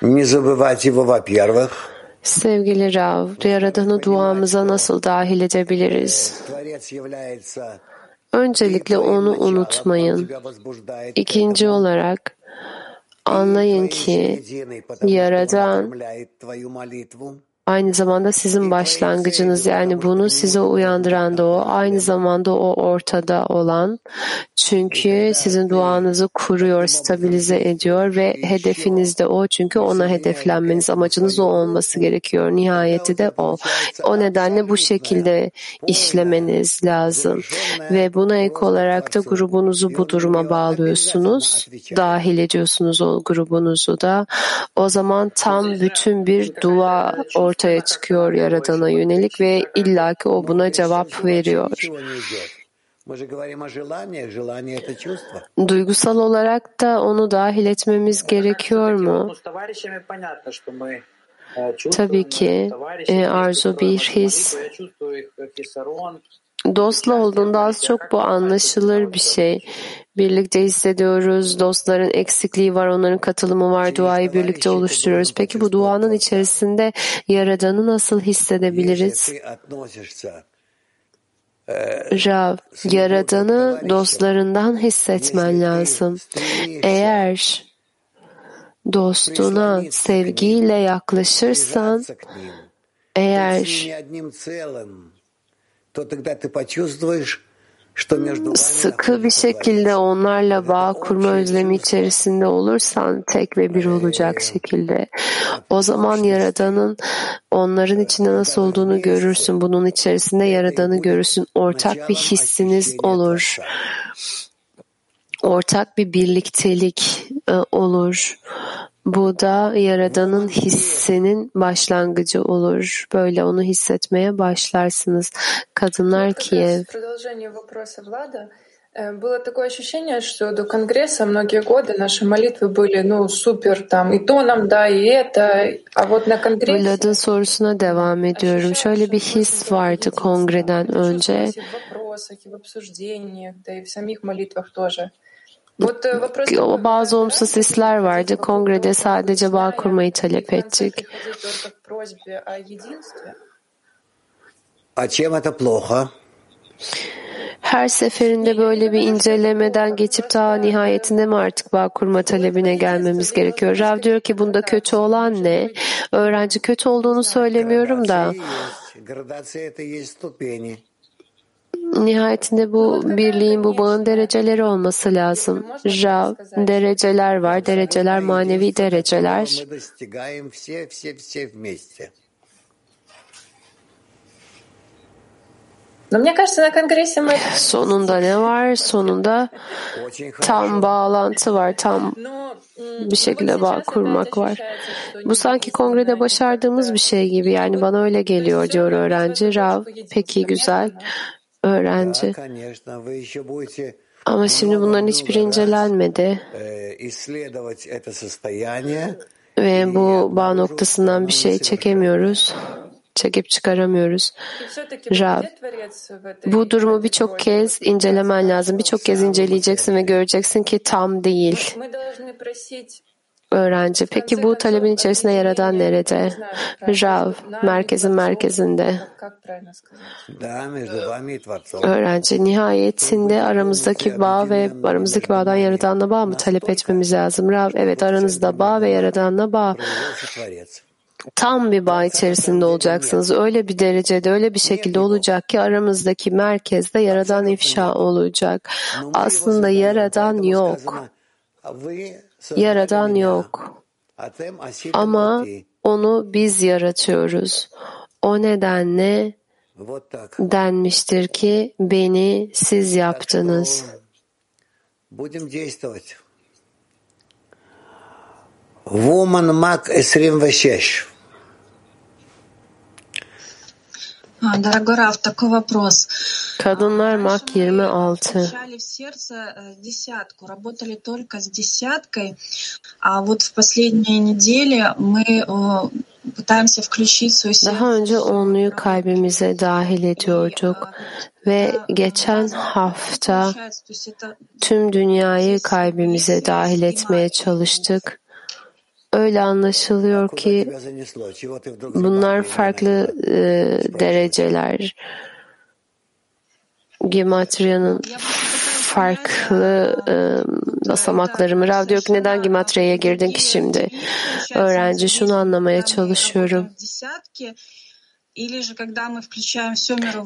Не забывать его, во-первых. Sevgili Rav, Yaradan'ı duamıza nasıl dahil edebiliriz? Öncelikle onu unutmayın. İkinci olarak anlayın ki Yaradan aynı zamanda sizin başlangıcınız yani bunu size uyandıran da o aynı zamanda o ortada olan çünkü sizin duanızı kuruyor, stabilize ediyor ve hedefiniz de o çünkü ona hedeflenmeniz amacınız o olması gerekiyor. Nihayeti de o. O nedenle bu şekilde işlemeniz lazım ve buna ek olarak da grubunuzu bu duruma bağlıyorsunuz. Dahil ediyorsunuz o grubunuzu da. O zaman tam bütün bir dua ortaya çıkıyor Yaradan'a yönelik ve illaki o buna cevap veriyor. Duygusal olarak da onu dahil etmemiz gerekiyor mu? Tabii ki e, arzu bir his. Dostla olduğunda az çok bu anlaşılır bir şey. Birlikte hissediyoruz, dostların eksikliği var, onların katılımı var, duayı birlikte oluşturuyoruz. Peki bu duanın içerisinde Yaradan'ı nasıl hissedebiliriz? Rav, Yaradan'ı dostlarından hissetmen lazım. Eğer dostuna sevgiyle yaklaşırsan eğer sıkı bir şekilde onlarla bağ kurma özlemi içerisinde olursan tek ve bir olacak şekilde o zaman Yaradan'ın onların içinde nasıl olduğunu görürsün. Bunun içerisinde Yaradan'ı görürsün. Ortak bir hissiniz olur. Ortak bir birliktelik e, olur. Bu da Yaradan'ın hissinin başlangıcı olur. Böyle onu hissetmeye başlarsınız. Kadınlar Kiev. Было такое ощущение, что до Конгресса многие годы наши молитвы были, ну, супер, там, и то нам, да, и это, а вот на Конгрессе... Vlad'ın sorusuna devam ediyorum. Şöyle bir his vardı kongreden önce. в обсуждениях, да и в самих молитвах тоже. Bazı olumsuz hisler vardı. Kongrede sadece bağ kurmayı talep ettik. Her seferinde böyle bir incelemeden geçip daha nihayetinde mi artık bağ kurma talebine gelmemiz gerekiyor? Rav diyor ki bunda kötü olan ne? Öğrenci kötü olduğunu söylemiyorum da nihayetinde bu birliğin, bu bağın dereceleri olması lazım. Rav, dereceler var, dereceler manevi dereceler. Sonunda ne var? Sonunda tam bağlantı var, tam bir şekilde bağ kurmak var. Bu sanki kongrede başardığımız bir şey gibi. Yani bana öyle geliyor diyor öğrenci. Rav, peki güzel öğrenci. Ama şimdi bunların hiçbiri incelenmedi. Ve bu bağ noktasından bir şey çekemiyoruz. Çekip çıkaramıyoruz. Rab, bu durumu birçok kez incelemen lazım. Birçok kez inceleyeceksin ve göreceksin ki tam değil öğrenci. Peki bu talebin içerisinde yaradan nerede? Rav, merkezin merkezinde. Öğrenci, nihayetinde aramızdaki bağ ve aramızdaki bağdan yaradanla bağ mı talep etmemiz lazım? Rav, evet aranızda bağ ve yaradanla bağ tam bir bağ içerisinde olacaksınız. Öyle bir derecede, öyle bir şekilde olacak ki aramızdaki merkezde yaradan ifşa olacak. Aslında yaradan yok. Yaradan yok. Ama onu biz yaratıyoruz. O nedenle denmiştir ki beni siz yaptınız. Woman Mac 26. Дорогой Раф, такой вопрос. Kadınlar Mak 26. Включали в сердце десятку, работали только с десяткой, а вот в последние недели мы pıtaемся включить свое сердце. Daha önce onluyu kalbimize dahil ediyorduk ve geçen hafta tüm dünyayı kalbimize dahil etmeye çalıştık. Öyle anlaşılıyor ki bunlar farklı e, dereceler. Gematria'nın farklı e, basamakları mı? Rav diyor ki neden Gematria'ya girdin ki şimdi? Öğrenci şunu anlamaya çalışıyorum.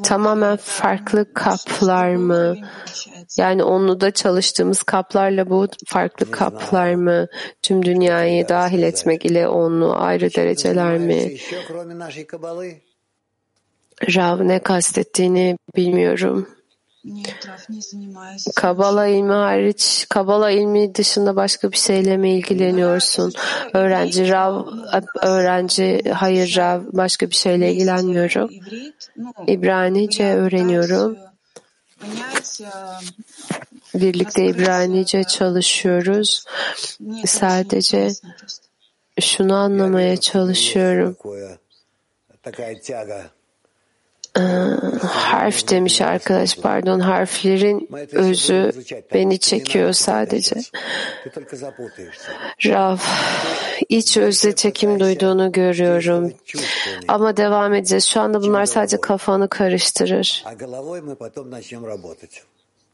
Tamamen farklı kaplar mı? Yani onu da çalıştığımız kaplarla bu farklı kaplar mı? Tüm dünyayı dahil etmek ile onlu ayrı dereceler mi? Rav ne kastettiğini bilmiyorum. Kabala ilmi hariç, Kabala ilmi dışında başka bir şeyle mi ilgileniyorsun? Öğrenci Rav, öğrenci hayır Rav, başka bir şeyle ilgilenmiyorum. İbranice öğreniyorum. Birlikte İbranice çalışıyoruz. Sadece şunu anlamaya çalışıyorum harf demiş arkadaş pardon harflerin özü beni çekiyor sadece. Rav iç özde çekim duyduğunu görüyorum. Ama devam edeceğiz. Şu anda bunlar sadece kafanı karıştırır.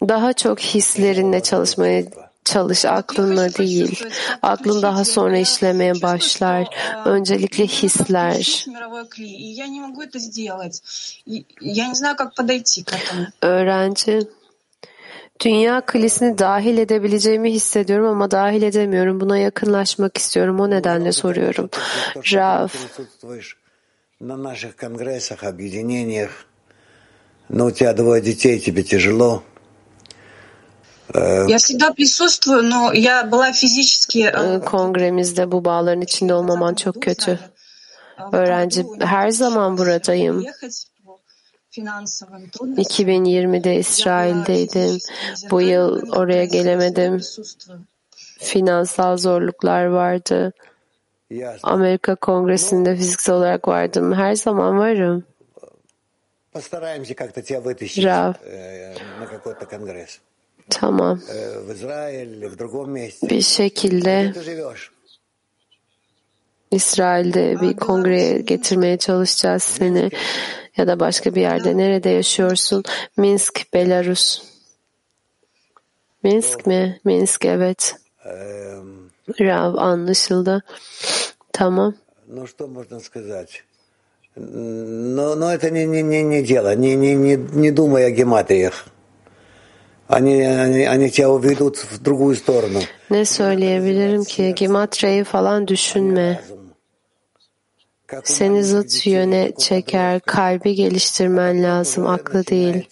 Daha çok hislerinle çalışmaya çalış aklınla değil. Aklın daha sonra işlemeye başlar. Öncelikle hisler. Öğrenci Dünya klisini dahil edebileceğimi hissediyorum ama dahil edemiyorum. Buna yakınlaşmak istiyorum. O nedenle soruyorum. Rav. На наших конгрессах, объединениях, но у тебя двое детей, тебе тяжело. Я всегда присутствую, но я была физически... Kongremizde bu bağların içinde olmaman çok kötü. Öğrenci, her zaman buradayım. 2020'de İsrail'deydim. Bu yıl oraya gelemedim. Finansal zorluklar vardı. Amerika Kongresi'nde fiziksel olarak vardım. Her zaman varım. Постараемся как-то тебя вытащить Rav. на какой-то конгресс. Tamam. В Израиль или в другом месте. Bir şekilde Где ты живешь? İsrail'de bir kongreye getirmeye çalışacağız seni ya da başka bir yerde. Nerede yaşıyorsun? Minsk, Belarus. Minsk mi? Minsk evet. Rav anlaşıldı. Tamam. Ну, что можно сказать? Но, но это не, не, не, не дело. Не, не, не, не думай о гематриях. Ne söyleyebilirim ki? Gimatra'yı falan düşünme. Seni zıt yöne çeker, kalbi geliştirmen lazım, aklı değil.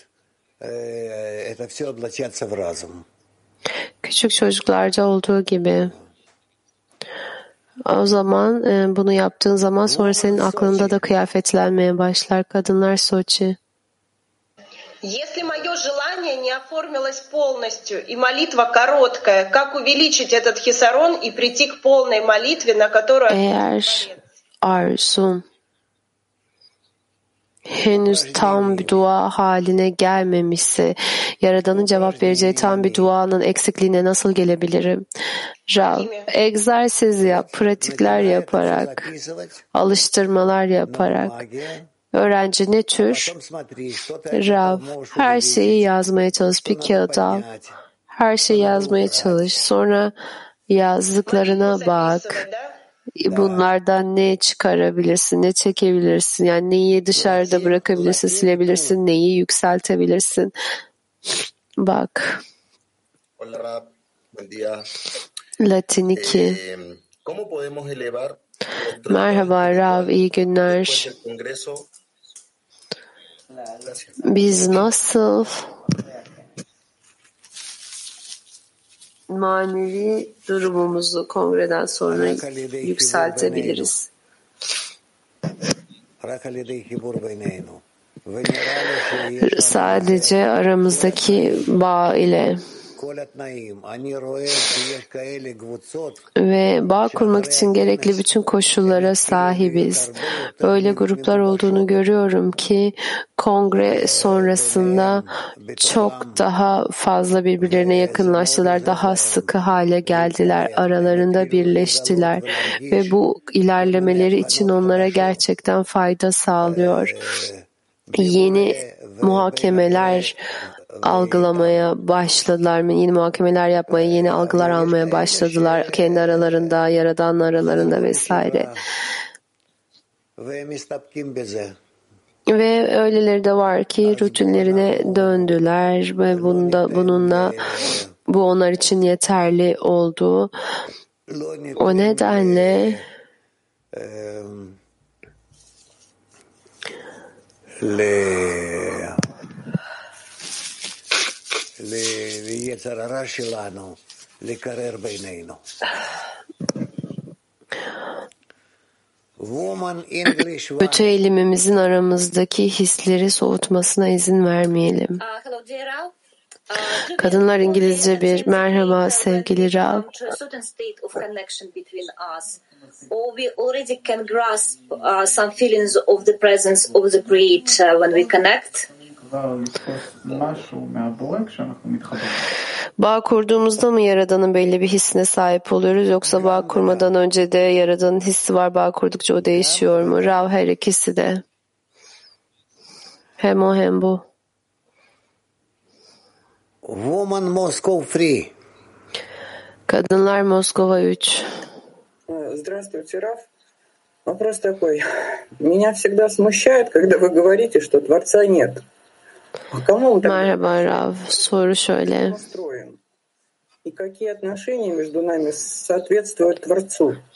Küçük çocuklarda olduğu gibi. O zaman e, bunu yaptığın zaman sonra senin aklında da kıyafetlenmeye başlar. Kadınlar Soçi. Если мое желание не оформилось полностью и молитва короткая, как увеличить этот хисарон и прийти к полной молитве, на которую... Eğer arzum henüz tam bir dua haline gelmemişse, Yaradan'ın cevap vereceği tam bir duanın eksikliğine nasıl gelebilirim? Rav, egzersiz yap, pratikler yaparak, alıştırmalar yaparak. Öğrenci ne tür? Rav, her şeyi yazmaya çalış. Bir kağıt al. Her şeyi yazmaya çalış. Sonra yazdıklarına bak. Bunlardan ne çıkarabilirsin, ne çekebilirsin? Yani neyi dışarıda bırakabilirsin, silebilirsin, neyi yükseltebilirsin? Bak. Latin 2. Eh, ¿Cómo podemos elevar nuestro Merhaba Rav, iyi günler biz nasıl manevi durumumuzu kongreden sonra yükseltebiliriz? Sadece aramızdaki bağ ile. Ve bağ kurmak için gerekli bütün koşullara sahibiz. Öyle gruplar olduğunu görüyorum ki kongre sonrasında çok daha fazla birbirlerine yakınlaştılar, daha sıkı hale geldiler, aralarında birleştiler ve bu ilerlemeleri için onlara gerçekten fayda sağlıyor. Yeni muhakemeler algılamaya başladılar, yeni muhakemeler yapmaya, yeni algılar almaya başladılar kendi aralarında, Yaradan aralarında vesaire. Ve öyleleri de var ki rutinlerine döndüler ve bunda bununla bu onlar için yeterli oldu. O nedenle le ליצר הרע שלנו לקרר בינינו. Woman English one. kötü eğilimimizin aramızdaki hisleri soğutmasına izin vermeyelim. hello, dear Rao. Kadınlar İngilizce bir merhaba sevgili Rav. to a certain state of connection between us, or we already can grasp uh, some feelings of the presence of the great uh, when we connect. Bağ kurduğumuzda mı Yaradan'ın belli bir hissine sahip oluyoruz yoksa bağ kurmadan önce de Yaradan'ın hissi var bağ kurdukça o değişiyor mu? Rav her ikisi de. Hem o hem bu. Woman Moscow Free. Kadınlar Moskova 3. Э, здравствуйте, Раф. Вопрос такой. Меня всегда смущает, когда вы говорите, что Творца нет. Merhaba Rav. Soru şöyle.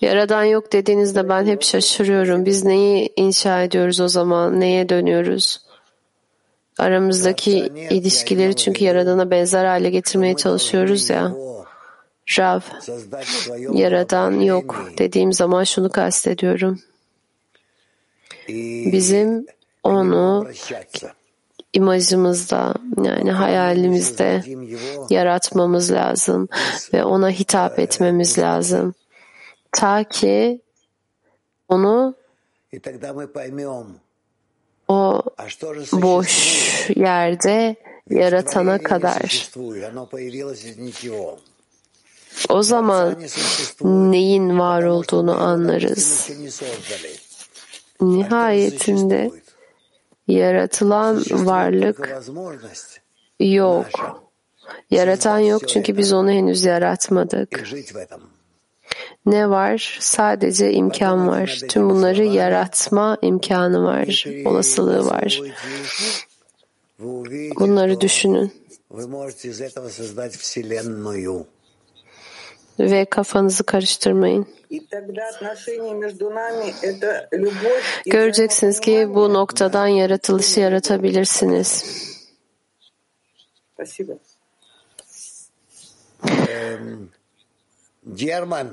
Yaradan yok dediğinizde ben hep şaşırıyorum. Biz neyi inşa ediyoruz o zaman? Neye dönüyoruz? Aramızdaki ilişkileri çünkü Yaradan'a benzer hale getirmeye çalışıyoruz ya. Rav, Yaradan yok dediğim zaman şunu kastediyorum. Bizim onu imajımızda yani hayalimizde yaratmamız lazım ve ona hitap etmemiz lazım. Ta ki onu o boş yerde yaratana kadar. O zaman neyin var olduğunu anlarız. Nihayetinde Yaratılan varlık yok. Yaratan yok çünkü biz onu henüz yaratmadık. Ne var? Sadece imkan var. Tüm bunları yaratma imkanı var, olasılığı var. Bunları düşünün ve kafanızı karıştırmayın. Göreceksiniz ki bu noktadan yaratılışı yaratabilirsiniz. German.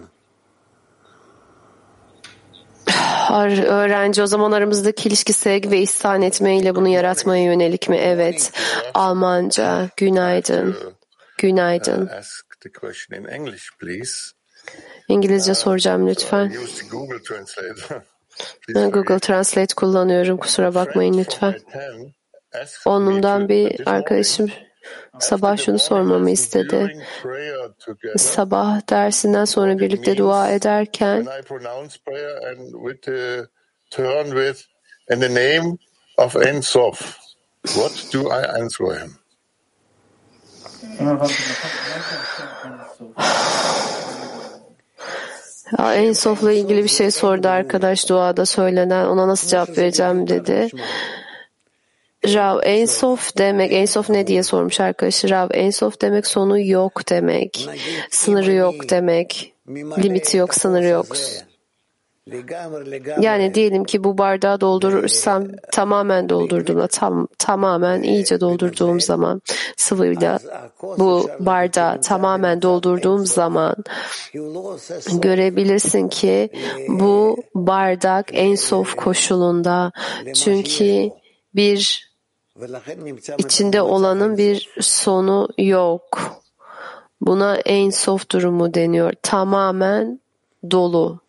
öğrenci o zaman aramızdaki ilişki sevgi ve ihsan etmeyle bunu yaratmaya yönelik mi? Evet. Almanca. Günaydın. Ee, Günaydın ask the question in English, please. İngilizce soracağım lütfen. Google Translate. [laughs] Google Translate kullanıyorum. Kusura bakmayın lütfen. Onumdan bir arkadaşım sabah şunu sormamı istedi. Sabah dersinden sonra birlikte dua ederken the turn with in the name of Ein Sof, what do I answer him? En sofla ilgili bir şey sordu arkadaş duada söylenen ona nasıl cevap vereceğim dedi. Rav Ensof demek, Ensof ne diye sormuş arkadaşı. Rav Ensof demek sonu yok demek, sınırı yok demek, limiti yok, sınırı yok. Yani diyelim ki bu bardağı doldurursam tamamen doldurduğumda tam tamamen iyice doldurduğum zaman sıvıyla bu bardağı tamamen doldurduğum zaman görebilirsin ki bu bardak en sof koşulunda çünkü bir içinde olanın bir sonu yok. Buna en sof durumu deniyor. Tamamen dolu.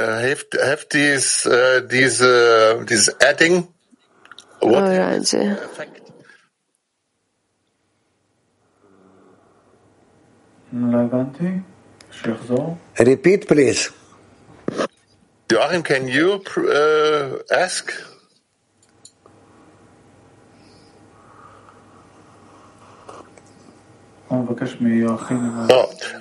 hilft, hilft dies, äh, diese, dieses Adding? What oh, effect? Repeat, please. Joachim, can you uh, ask? Oh,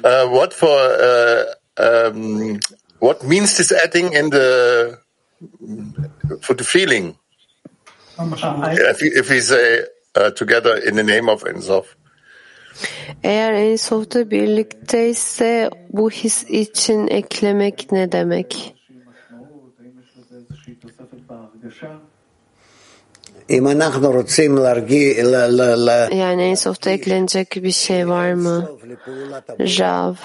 uh, what for uh, um, What means this adding in the for the feeling? If, if we say uh, uh, together in the name of Ensof. Eğer Ensof'ta birlikteyse bu his için eklemek ne demek? Yani Ensof'ta eklenecek bir şey var mı? Rav.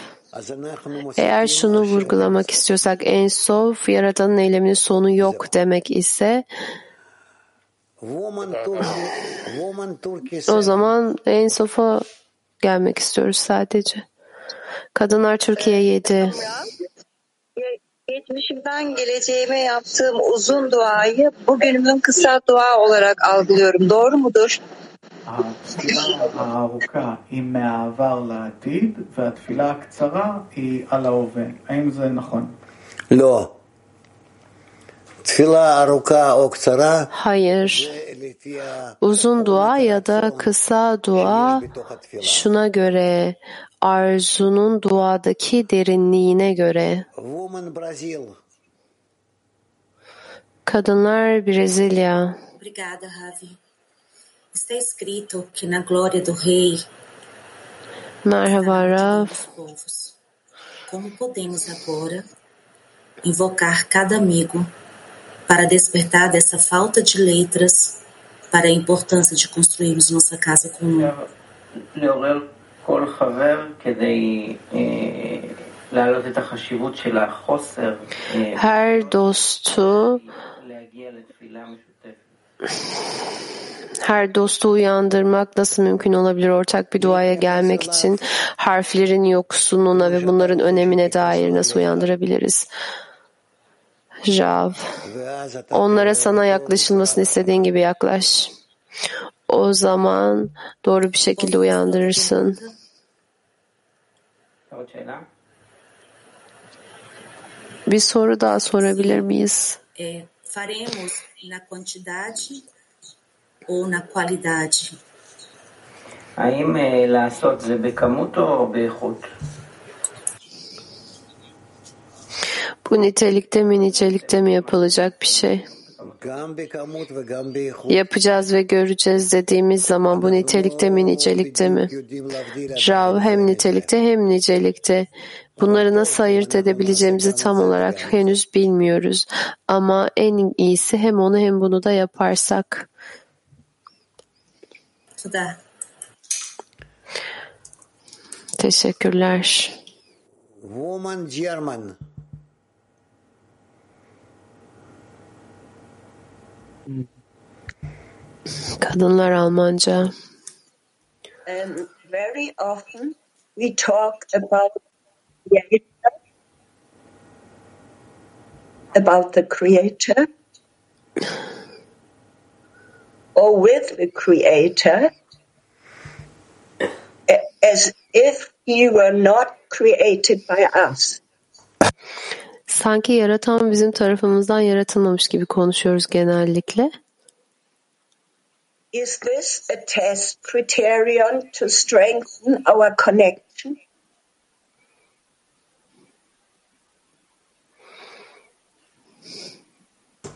Eğer şunu vurgulamak istiyorsak en sof yaratanın eyleminin sonu yok demek ise o zaman en sofa gelmek istiyoruz sadece. Kadınlar Türkiye 7. Geçmişimden geleceğime yaptığım uzun duayı bugünümün kısa dua olarak algılıyorum. Doğru mudur? התפילה הארוכה היא מהעבר לעתיד, והתפילה הקצרה היא על ההווה. האם זה נכון? לא. תפילה ארוכה או קצרה Hayır. Uzun dua ya da kısa dua şuna göre arzunun duadaki derinliğine göre. Kadınlar Brezilya. Obrigada, Ravi. Está escrito que na glória do rei Como podemos agora invocar cada amigo para despertar dessa falta de letras para a importância de construirmos nossa casa comum? Her Her dostu uyandırmak nasıl mümkün olabilir ortak bir duaya gelmek için harflerin yoksunluğuna ve bunların önemine dair nasıl uyandırabiliriz? Rav, onlara sana yaklaşılmasını istediğin gibi yaklaş. O zaman doğru bir şekilde uyandırırsın. Bir soru daha sorabilir miyiz? Faremos na quantidade ou na qualidade? האם אה, לעשות זה בכמות או באיכות? Bu nitelikte mi nicelikte mi yapılacak bir şey? Yapacağız ve göreceğiz dediğimiz zaman bu nitelikte mi nicelikte mi? Rav hem nitelikte hem nicelikte. Bunları nasıl ayırt edebileceğimizi tam olarak henüz bilmiyoruz. Ama en iyisi hem onu hem bunu da yaparsak. Teşekkürler. Woman German. Kadınlar Almanca. Um, very often we talk about creator, about the creator, or with the creator, as if he were not created by us. Sanki yaratan bizim tarafımızdan yaratılmamış gibi konuşuyoruz genellikle. Is this a test criterion to strengthen our connection?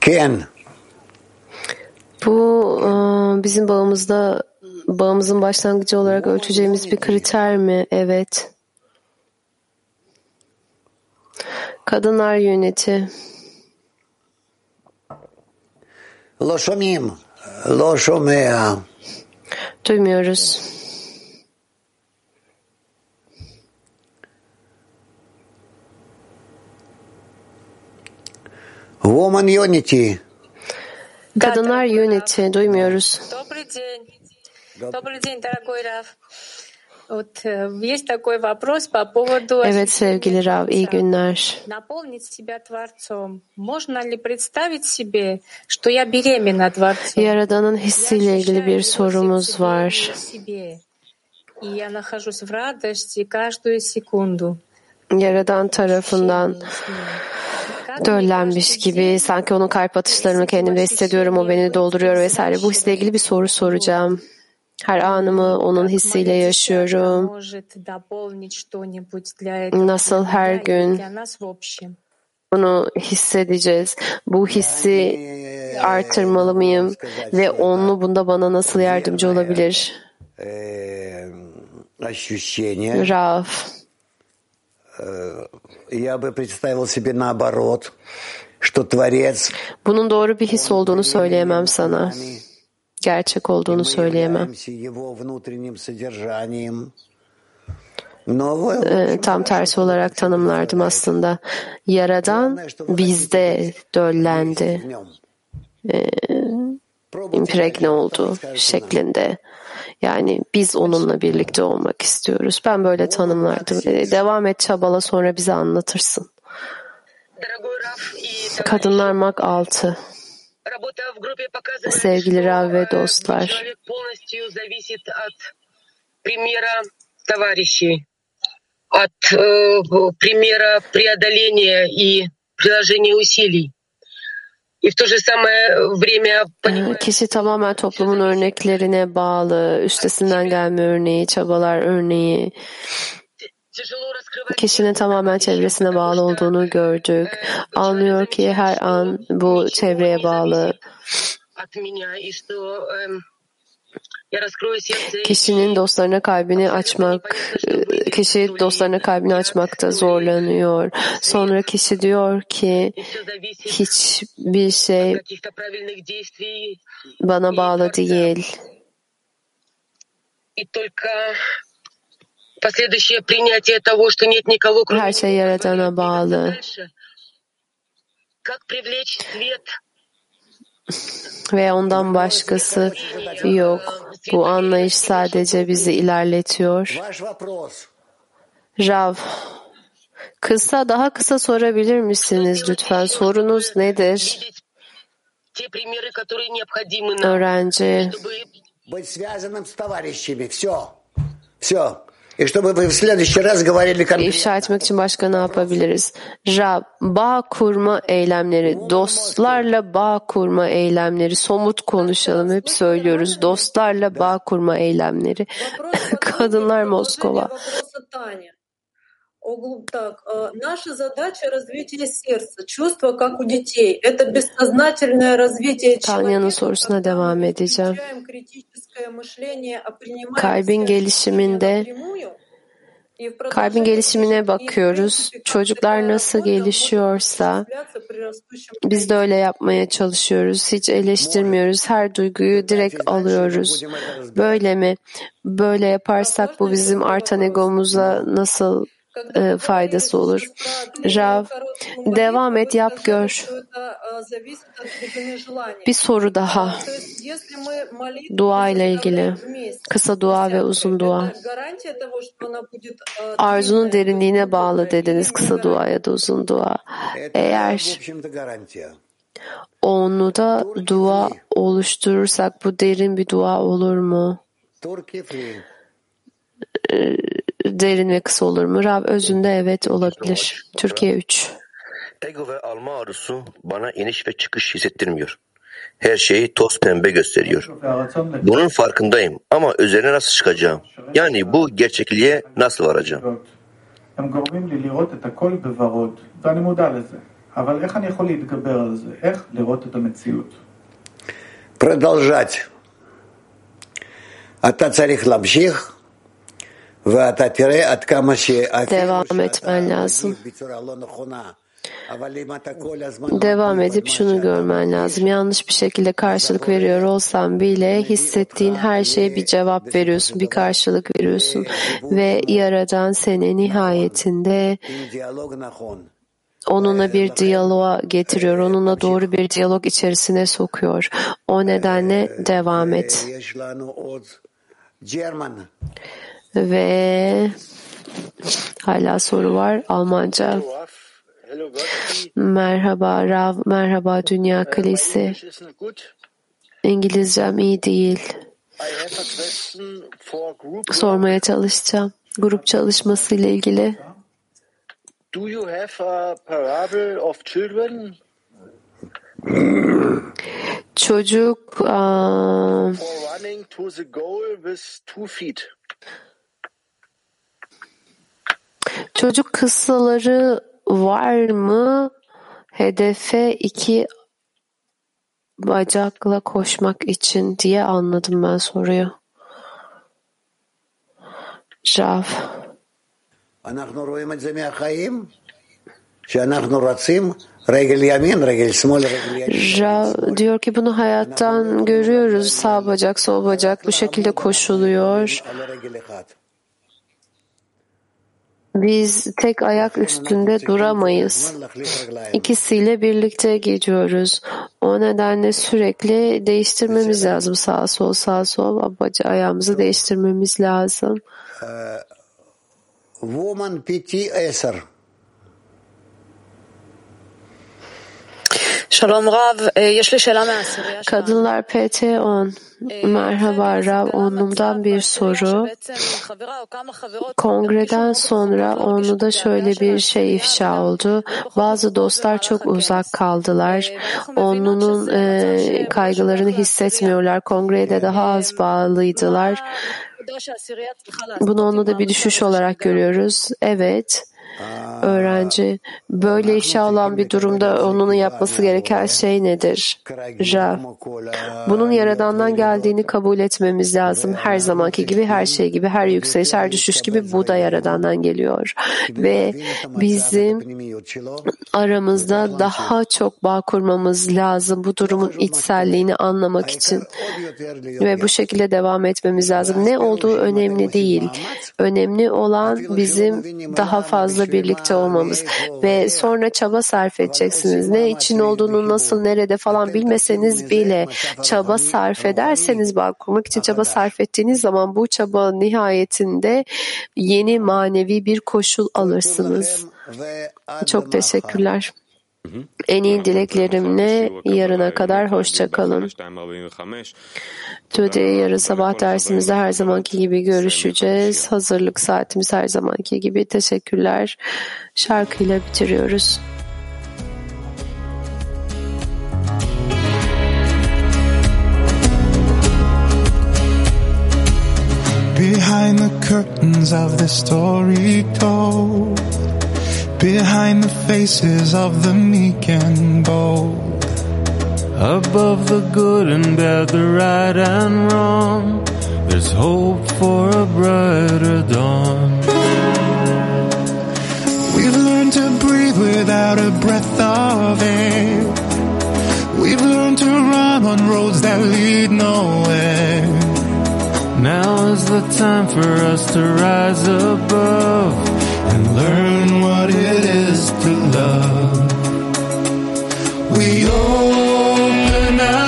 Ken. Bu e, bizim bağımızda bağımızın başlangıcı olarak ölçeceğimiz bir kriter mi? Evet. Kadınlar yöneti. Lo şomim, lo şomea. Duymuyoruz. Woman unity. Kadınlar Unity duymuyoruz. Evet sevgili Rav, iyi günler. Yaradan'ın hissiyle ilgili bir sorumuz var. Yaradan tarafından döllenmiş gibi sanki onun kalp atışlarını kendimde hissediyorum o beni dolduruyor vesaire bu hisle ilgili bir soru soracağım. Her anımı onun hissiyle yaşıyorum. Nasıl her gün bunu hissedeceğiz. Bu hissi artırmalı mıyım ve onlu bunda bana nasıl yardımcı olabilir? Ee, e, şey Raf. Ee, bunun doğru bir his olduğunu söyleyemem sana. Gerçek olduğunu söyleyemem. Ee, tam tersi olarak tanımlardım aslında. Yaradan bizde döllendi Ee, impregne oldu şeklinde. Yani biz onunla birlikte olmak istiyoruz. Ben böyle tanımlardım. Ee, devam et çabala sonra bize anlatırsın. Kadınlar Mak 6 Работа в группе показывает, Sevgili что Rav ve э, dostlar. человек полностью зависит от примера товарищей, от э, примера преодоления и приложения усилий. Kişi tamamen toplumun örneklerine bağlı, üstesinden gelme örneği, çabalar örneği. Kişinin tamamen çevresine bağlı olduğunu gördük. Anlıyor ki her an bu çevreye bağlı. Kişinin dostlarına kalbini açmak, kişi dostlarına kalbini açmakta zorlanıyor. Sonra kişi diyor ki hiçbir şey bana bağlı değil. Her şey Yaradan'a bağlı. Ve ondan başkası yok. Bu anlayış sadece bizi ilerletiyor. Rav, kısa daha kısa sorabilir misiniz lütfen? Sorunuz nedir? Öğrenci. чтобы Быть связанным с товарищами. Все. Все. И чтобы вы в следующий раз говорили конкретно. ifşa etmek için başka ne yapabiliriz? Rab, bağ kurma eylemleri, dostlarla bağ kurma eylemleri, somut konuşalım, hep söylüyoruz. Dostlarla bağ kurma eylemleri. [laughs] Kadınlar Moskova. вопроса Тани. Угу, Так, э, наша задача развитие сердца, чувства, как у детей. Это бессознательное развитие Tanya'nın sorusuna devam edeceğim. Включаем критическое мышление, а принимаем Kalbin gelişiminde напрямую. И в kalbin gelişimine bakıyoruz. Çocuklar nasıl gelişiyorsa biz de öyle yapmaya çalışıyoruz. Hiç eleştirmiyoruz. Her duyguyu direkt alıyoruz. Böyle mi? Böyle yaparsak bu bizim artan egomuza nasıl e, ee, faydası olur. Rav, devam et, yap, gör. Bir soru daha. Dua ile ilgili. Kısa dua ve uzun dua. Arzunun derinliğine bağlı dediniz kısa dua ya da uzun dua. Eğer onu da dua oluşturursak bu derin bir dua olur mu? Турки фри. Derin ve kısa olur mu? Rab özünde evet olabilir. Türkiye 3. Ego ve alma arzusu bana iniş ve çıkış hissettirmiyor. Her şeyi toz pembe gösteriyor. Bunun farkındayım ama üzerine nasıl çıkacağım? Yani bu gerçekliğe nasıl varacağım? הם גורמים לי לראות את הכל בוורוד, ואני מודע לזה. אבל איך אני יכול להתגבר על זה? איך לראות את המציאות? продолжать. אתה צריך להמשיך, devam etmen lazım. Devam edip şunu görmen lazım. Yanlış bir şekilde karşılık veriyor olsan bile hissettiğin her şeye bir cevap veriyorsun, bir karşılık veriyorsun. Ve Yaradan seni nihayetinde onunla bir diyaloğa getiriyor, onunla doğru bir diyalog içerisine sokuyor. O nedenle devam et ve hala soru var Almanca. Merhaba Rav, merhaba Dünya Kalesi. İngilizcem iyi değil. Sormaya çalışacağım. Grup çalışması ile ilgili. Do you have a parable of children? Çocuk um, çocuk kıssaları var mı? Hedefe iki bacakla koşmak için diye anladım ben soruyu. Rav. אנחנו רואים את זה מהחיים, שאנחנו רצים רגל ימין, רגל שמאל, רגל ימין. Ra diyor ki bunu hayattan görüyoruz. Sağ bacak, sol bacak bu şekilde koşuluyor. Biz tek ayak üstünde duramayız. İkisiyle birlikte gidiyoruz. O nedenle sürekli değiştirmemiz lazım. Sağ sol sağ sol abacı ayağımızı değiştirmemiz lazım. Woman PT 10 Kadınlar PT 10. Merhaba Rav, onlumdan bir soru. Kongreden sonra onluda şöyle bir şey ifşa oldu. Bazı dostlar çok uzak kaldılar. Onlunun e, kaygılarını hissetmiyorlar. Kongreye de daha az bağlıydılar. Bunu onu da bir düşüş olarak görüyoruz. Evet öğrenci böyle ifşa olan bir durumda onun yapması gereken şey nedir? Ra. Bunun Yaradan'dan geldiğini kabul etmemiz lazım. Her zamanki gibi, her şey gibi, her yükseliş, her düşüş gibi bu da Yaradan'dan geliyor. Ve bizim aramızda daha çok bağ kurmamız lazım bu durumun içselliğini anlamak için. Ve bu şekilde devam etmemiz lazım. Ne olduğu önemli değil. Önemli olan bizim daha fazla birlikte olmamız ve sonra çaba sarf edeceksiniz. Ne için olduğunu, nasıl, nerede falan bilmeseniz bile çaba sarf ederseniz bağ kurmak için çaba sarf ettiğiniz zaman bu çaba nihayetinde yeni manevi bir koşul alırsınız. Çok teşekkürler. En iyi dileklerimle yarına kadar hoşça kalın. Today yarın sabah dersimizde her zamanki gibi görüşeceğiz. Hazırlık saatimiz her zamanki gibi. Teşekkürler. Şarkıyla bitiriyoruz. Behind the curtains of the story told Behind the faces of the meek and bold. Above the good and bad, the right and wrong. There's hope for a brighter dawn. We've learned to breathe without a breath of air. We've learned to run on roads that lead nowhere. Now is the time for us to rise above and learn what it is to love. We open our